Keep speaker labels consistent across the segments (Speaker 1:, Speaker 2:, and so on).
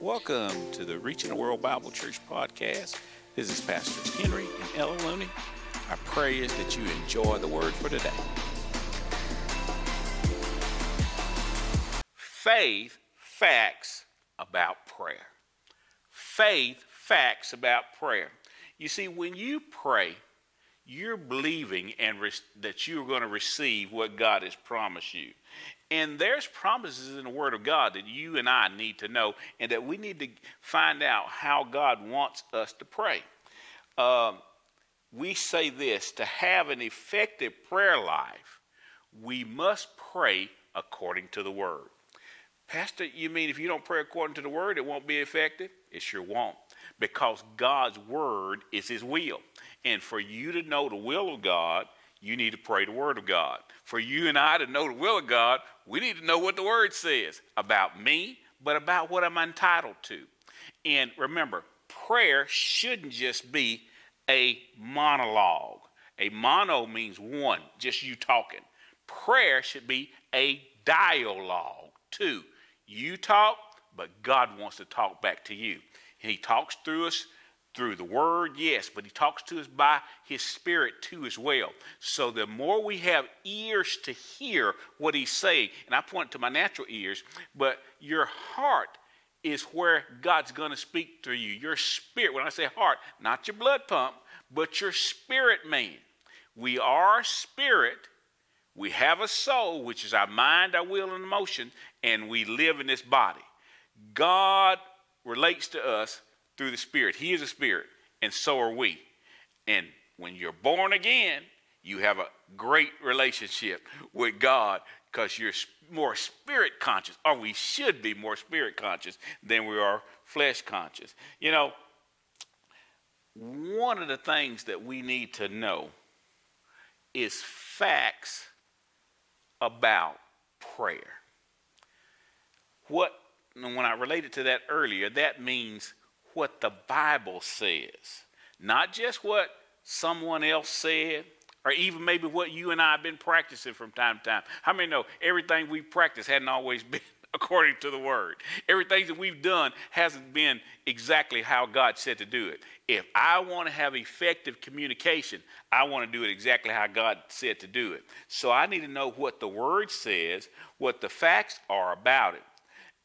Speaker 1: Welcome to the Reaching the World Bible Church podcast. This is Pastors Henry and Ella Looney. Our prayer is that you enjoy the word for today. Faith facts about prayer. Faith facts about prayer. You see, when you pray, you're believing and re- that you're going to receive what God has promised you. And there's promises in the Word of God that you and I need to know, and that we need to find out how God wants us to pray. Um, we say this to have an effective prayer life, we must pray according to the Word. Pastor, you mean if you don't pray according to the Word, it won't be effective? It sure won't, because God's Word is His will. And for you to know the will of God, you need to pray the Word of God. For you and I to know the will of God, we need to know what the Word says about me, but about what I'm entitled to. And remember, prayer shouldn't just be a monologue. A mono means one, just you talking. Prayer should be a dialogue, two. You talk, but God wants to talk back to you. And He talks through us through the word, yes, but he talks to us by his spirit too as well. So the more we have ears to hear what he's saying, and I point to my natural ears, but your heart is where God's going to speak through you. Your spirit, when I say heart, not your blood pump, but your spirit man. We are spirit. We have a soul, which is our mind, our will, and emotion, and we live in this body. God relates to us through the Spirit. He is a Spirit, and so are we. And when you're born again, you have a great relationship with God because you're more spirit conscious, or we should be more spirit conscious than we are flesh conscious. You know, one of the things that we need to know is facts about prayer. What, when I related to that earlier, that means what the Bible says, not just what someone else said, or even maybe what you and I have been practicing from time to time. How many know everything we practice hadn't always been according to the word? Everything that we've done hasn't been exactly how God said to do it. If I want to have effective communication, I want to do it exactly how God said to do it. So I need to know what the word says, what the facts are about it.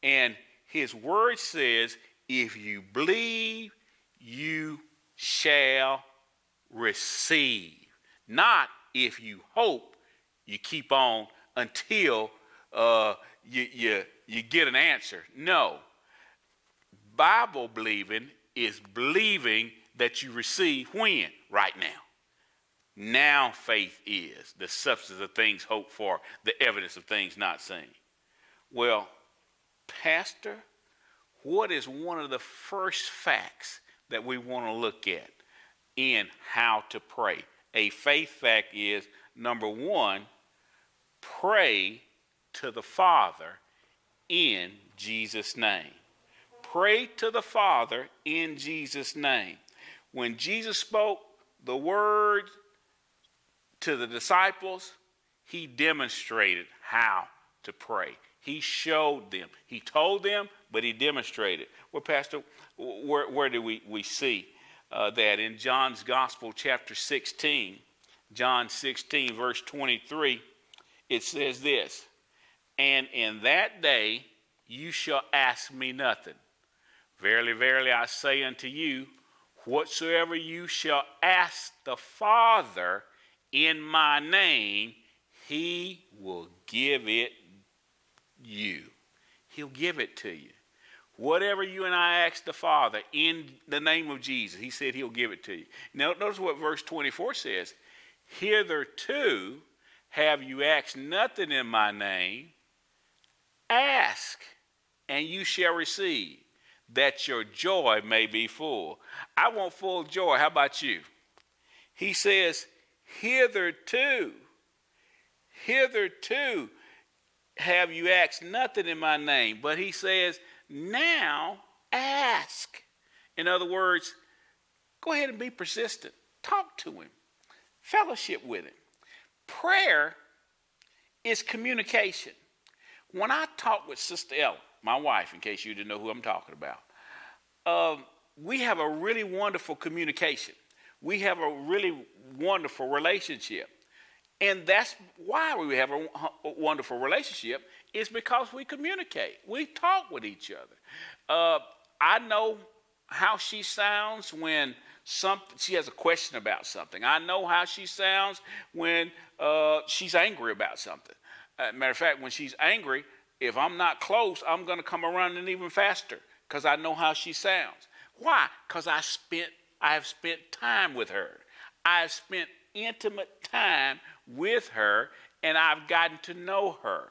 Speaker 1: And his word says if you believe, you shall receive. Not if you hope, you keep on until uh, you, you, you get an answer. No. Bible believing is believing that you receive when? Right now. Now faith is the substance of things hoped for, the evidence of things not seen. Well, Pastor, what is one of the first facts that we want to look at in how to pray? A faith fact is number one, pray to the Father in Jesus' name. Pray to the Father in Jesus' name. When Jesus spoke the word to the disciples, he demonstrated how to pray. He showed them. He told them, but he demonstrated. Well, Pastor, where, where do we, we see uh, that? In John's Gospel, chapter 16, John 16, verse 23, it says this And in that day you shall ask me nothing. Verily, verily, I say unto you, whatsoever you shall ask the Father in my name, he will give it you. He'll give it to you. Whatever you and I ask the Father in the name of Jesus, He said He'll give it to you. Now, notice what verse 24 says Hitherto have you asked nothing in my name. Ask, and you shall receive, that your joy may be full. I want full joy. How about you? He says, Hitherto, hitherto have you asked nothing in my name. But he says, now ask. In other words, go ahead and be persistent. Talk to him, fellowship with him. Prayer is communication. When I talk with Sister Ella, my wife, in case you didn't know who I'm talking about, um, we have a really wonderful communication. We have a really wonderful relationship. And that's why we have a wonderful relationship is because we communicate. We talk with each other. Uh, I know how she sounds when some, she has a question about something. I know how she sounds when uh, she's angry about something. Uh, matter of fact, when she's angry, if I'm not close, I'm going to come around and even faster because I know how she sounds. Why? Because I spent I have spent time with her. I've spent intimate time with her and I've gotten to know her.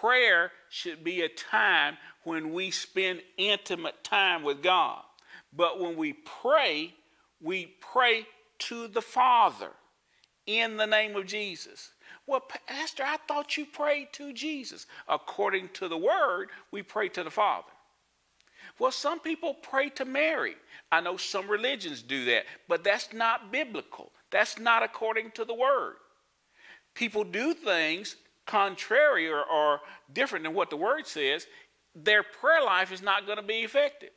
Speaker 1: Prayer should be a time when we spend intimate time with God. But when we pray, we pray to the Father in the name of Jesus. Well, Pastor, I thought you prayed to Jesus. According to the word, we pray to the Father. Well, some people pray to Mary. I know some religions do that, but that's not biblical. That's not according to the word. People do things contrary or, or different than what the word says. Their prayer life is not going to be effective.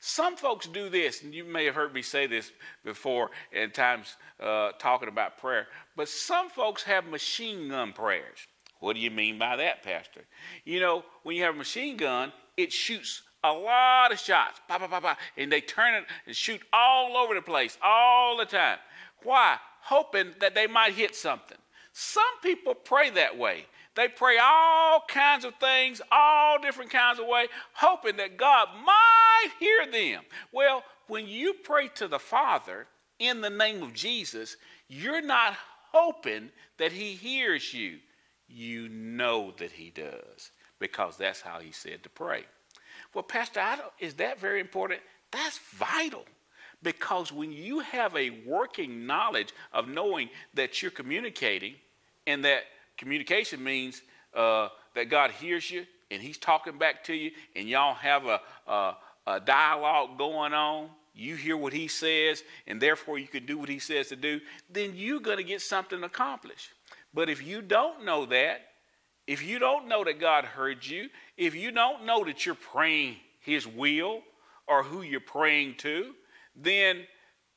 Speaker 1: Some folks do this, and you may have heard me say this before in times uh, talking about prayer, but some folks have machine gun prayers. What do you mean by that, Pastor? You know, when you have a machine gun, it shoots a lot of shots, bah, bah, bah, and they turn it and shoot all over the place all the time. Why? Hoping that they might hit something. Some people pray that way. They pray all kinds of things, all different kinds of ways, hoping that God might hear them. Well, when you pray to the Father in the name of Jesus, you're not hoping that He hears you. You know that He does because that's how He said to pray. Well, Pastor, is that very important? That's vital because when you have a working knowledge of knowing that you're communicating and that communication means uh, that God hears you and He's talking back to you, and y'all have a, a, a dialogue going on. You hear what He says, and therefore you can do what He says to do, then you're going to get something accomplished. But if you don't know that, if you don't know that God heard you, if you don't know that you're praying His will or who you're praying to, then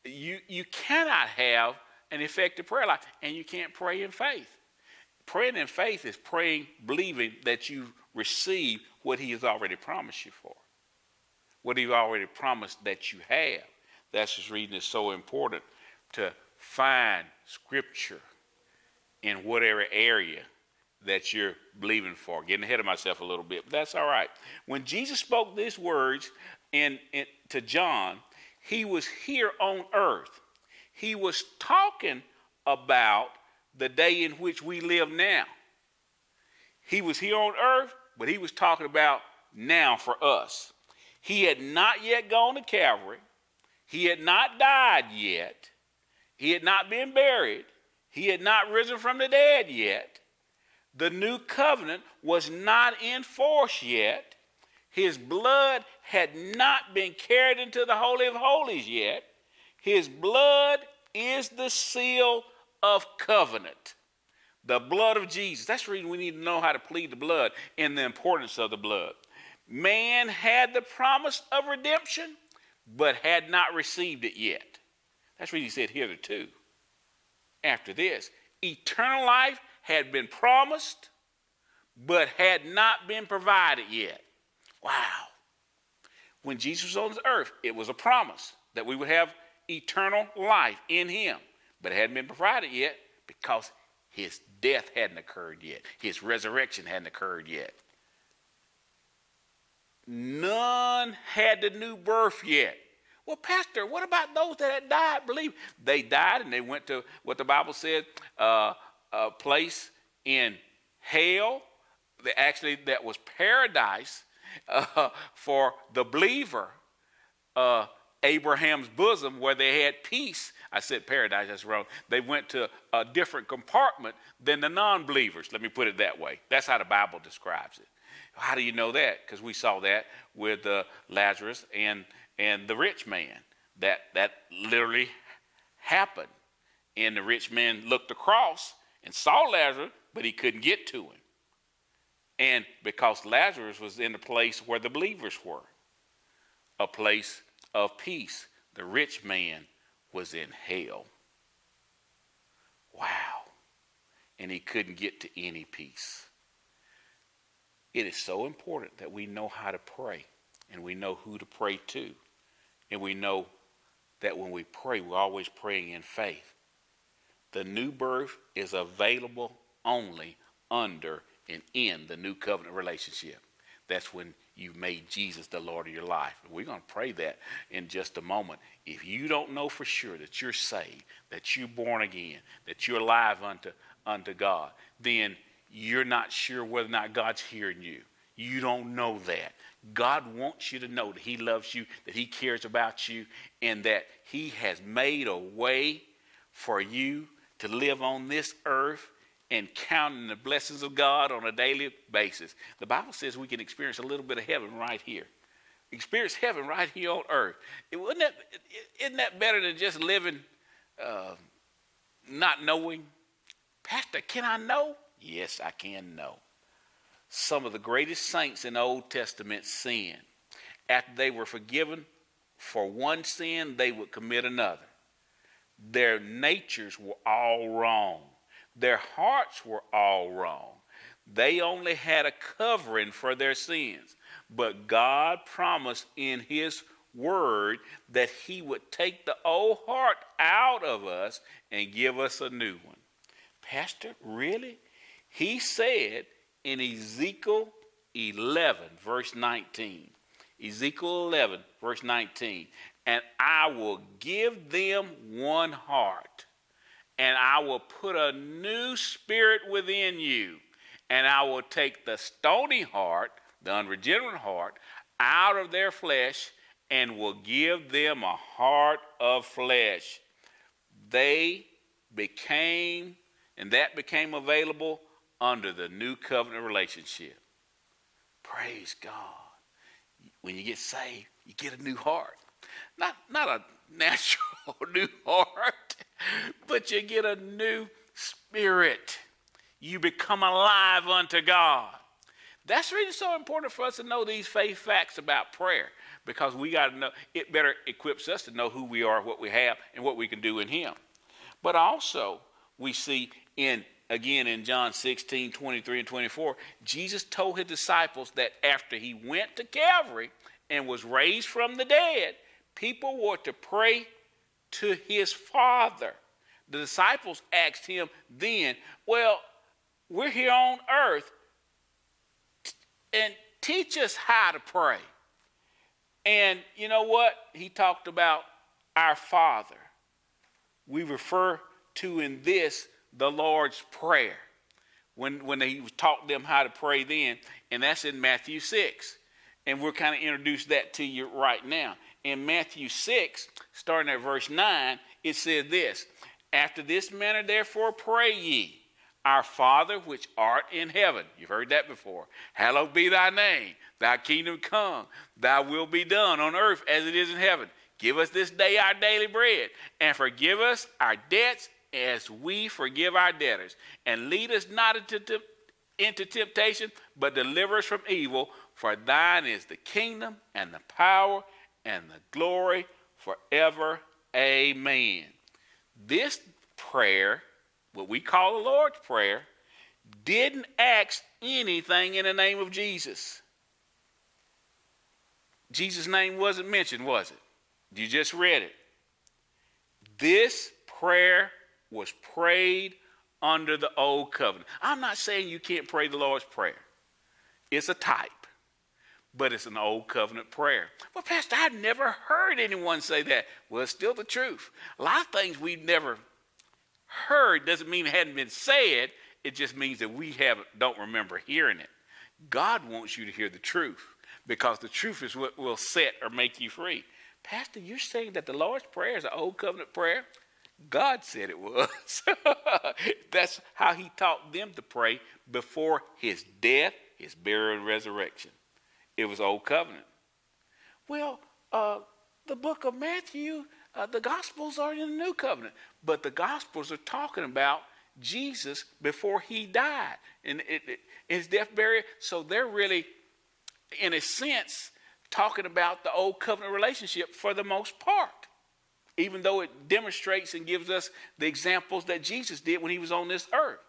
Speaker 1: you, you cannot have an effective prayer life and you can't pray in faith. Praying in faith is praying, believing that you receive what He has already promised you for, what He already promised that you have. That's just reason it's so important to find Scripture in whatever area that you're believing for. Getting ahead of myself a little bit, but that's all right. When Jesus spoke these words in, in, to John, he was here on earth. He was talking about the day in which we live now. He was here on earth, but he was talking about now for us. He had not yet gone to Calvary. He had not died yet. He had not been buried. He had not risen from the dead yet. The new covenant was not in force yet. His blood had not been carried into the Holy of Holies yet. His blood is the seal of covenant. The blood of Jesus. That's the reason we need to know how to plead the blood and the importance of the blood. Man had the promise of redemption, but had not received it yet. That's what he said hitherto. After this, eternal life had been promised, but had not been provided yet. Wow. When Jesus was on this earth, it was a promise that we would have eternal life in him but it hadn't been provided yet because his death hadn't occurred yet, his resurrection hadn't occurred yet. None had the new birth yet. Well, Pastor, what about those that had died? Believe they died and they went to what the Bible said uh, a place in hell. Actually, that was paradise uh, for the believer. Uh, Abraham's bosom where they had peace. I said paradise, that's wrong. They went to a different compartment than the non believers. Let me put it that way. That's how the Bible describes it. How do you know that? Because we saw that with uh, Lazarus and, and the rich man. That, that literally happened. And the rich man looked across and saw Lazarus, but he couldn't get to him. And because Lazarus was in the place where the believers were. a place of peace. The rich man was in hell. Wow. And he couldn't get to any peace. It is so important that we know how to pray and we know who to pray to. And we know that when we pray, we're always praying in faith. The new birth is available only under and in the new covenant relationship. That's when you've made Jesus the Lord of your life. We're going to pray that in just a moment. If you don't know for sure that you're saved, that you're born again, that you're alive unto, unto God, then you're not sure whether or not God's hearing you. You don't know that. God wants you to know that He loves you, that He cares about you, and that He has made a way for you to live on this earth and counting the blessings of God on a daily basis. The Bible says we can experience a little bit of heaven right here. Experience heaven right here on earth. It, wouldn't that, isn't that better than just living uh, not knowing? Pastor, can I know? Yes, I can know. Some of the greatest saints in the Old Testament sinned. After they were forgiven for one sin, they would commit another. Their natures were all wrong. Their hearts were all wrong. They only had a covering for their sins. But God promised in His word that He would take the old heart out of us and give us a new one. Pastor, really? He said in Ezekiel 11, verse 19, Ezekiel 11, verse 19, and I will give them one heart and I will put a new spirit within you, and I will take the stony heart, the unregenerate heart, out of their flesh, and will give them a heart of flesh. They became, and that became available under the new covenant relationship. Praise God. When you get saved, you get a new heart. Not, not a natural new heart, but you get a new spirit. You become alive unto God. That's really so important for us to know these faith facts about prayer because we got to know it better equips us to know who we are, what we have, and what we can do in Him. But also, we see in again in John 16, 23 and 24, Jesus told his disciples that after he went to Calvary and was raised from the dead, people were to pray to his Father. The disciples asked him then, Well, we're here on earth, and teach us how to pray. And you know what? He talked about our Father. We refer to in this the Lord's Prayer when, when he taught them how to pray then, and that's in Matthew 6. And we're kind of introduce that to you right now. In Matthew 6, starting at verse 9, it says this After this manner, therefore, pray ye, Our Father which art in heaven. You've heard that before. Hallowed be thy name, thy kingdom come, thy will be done on earth as it is in heaven. Give us this day our daily bread, and forgive us our debts as we forgive our debtors. And lead us not into, into temptation, but deliver us from evil. For thine is the kingdom and the power and the glory forever. Amen. This prayer, what we call the Lord's Prayer, didn't ask anything in the name of Jesus. Jesus' name wasn't mentioned, was it? You just read it. This prayer was prayed under the old covenant. I'm not saying you can't pray the Lord's Prayer, it's a type but it's an old covenant prayer. Well, Pastor, I've never heard anyone say that. Well, it's still the truth. A lot of things we've never heard doesn't mean it hadn't been said. It just means that we have don't remember hearing it. God wants you to hear the truth because the truth is what will set or make you free. Pastor, you're saying that the Lord's Prayer is an old covenant prayer? God said it was. That's how he taught them to pray before his death, his burial, and resurrection. It was Old Covenant. Well, uh, the book of Matthew, uh, the Gospels are in the New Covenant, but the Gospels are talking about Jesus before he died and his death, burial. So they're really, in a sense, talking about the old covenant relationship for the most part, even though it demonstrates and gives us the examples that Jesus did when he was on this earth.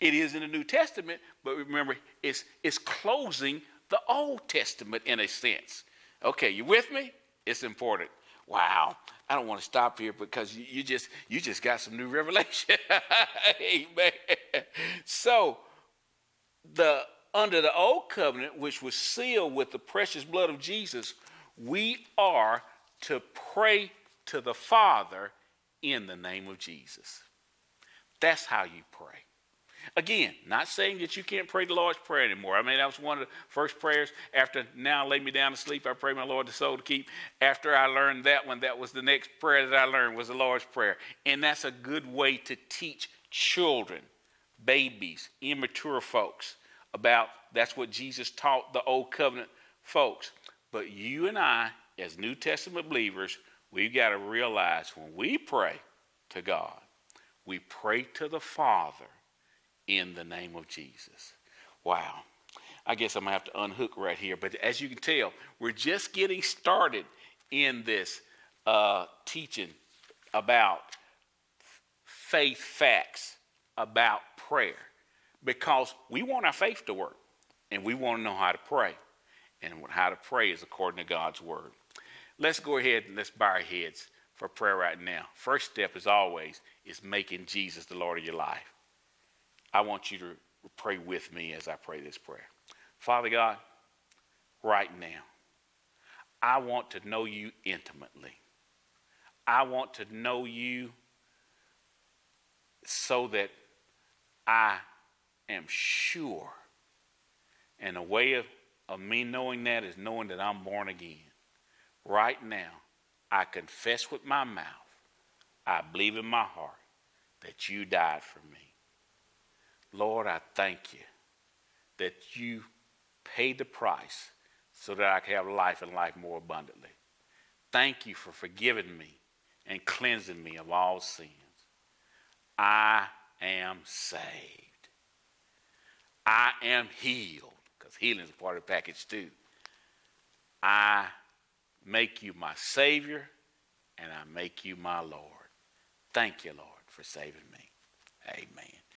Speaker 1: It is in the New Testament, but remember, it's, it's closing the Old Testament in a sense. Okay, you with me? It's important. Wow, I don't want to stop here because you, you just you just got some new revelation. Amen. So the under the old covenant, which was sealed with the precious blood of Jesus, we are to pray to the Father in the name of Jesus. That's how you pray. Again, not saying that you can't pray the Lord's Prayer anymore. I mean, that was one of the first prayers after now lay me down to sleep. I pray my Lord the soul to keep. After I learned that one, that was the next prayer that I learned was the Lord's Prayer. And that's a good way to teach children, babies, immature folks about that's what Jesus taught the old covenant folks. But you and I, as New Testament believers, we've got to realize when we pray to God, we pray to the Father in the name of Jesus. Wow. I guess I'm going to have to unhook right here. But as you can tell, we're just getting started in this uh, teaching about faith facts about prayer because we want our faith to work and we want to know how to pray. And how to pray is according to God's word. Let's go ahead and let's bow our heads for prayer right now. First step, as always, is making Jesus the Lord of your life. I want you to pray with me as I pray this prayer. Father God, right now, I want to know you intimately. I want to know you so that I am sure. And a way of, of me knowing that is knowing that I'm born again. Right now, I confess with my mouth, I believe in my heart that you died for me. Lord, I thank you that you paid the price so that I can have life and life more abundantly. Thank you for forgiving me and cleansing me of all sins. I am saved. I am healed, because healing is a part of the package too. I make you my Savior and I make you my Lord. Thank you, Lord, for saving me. Amen.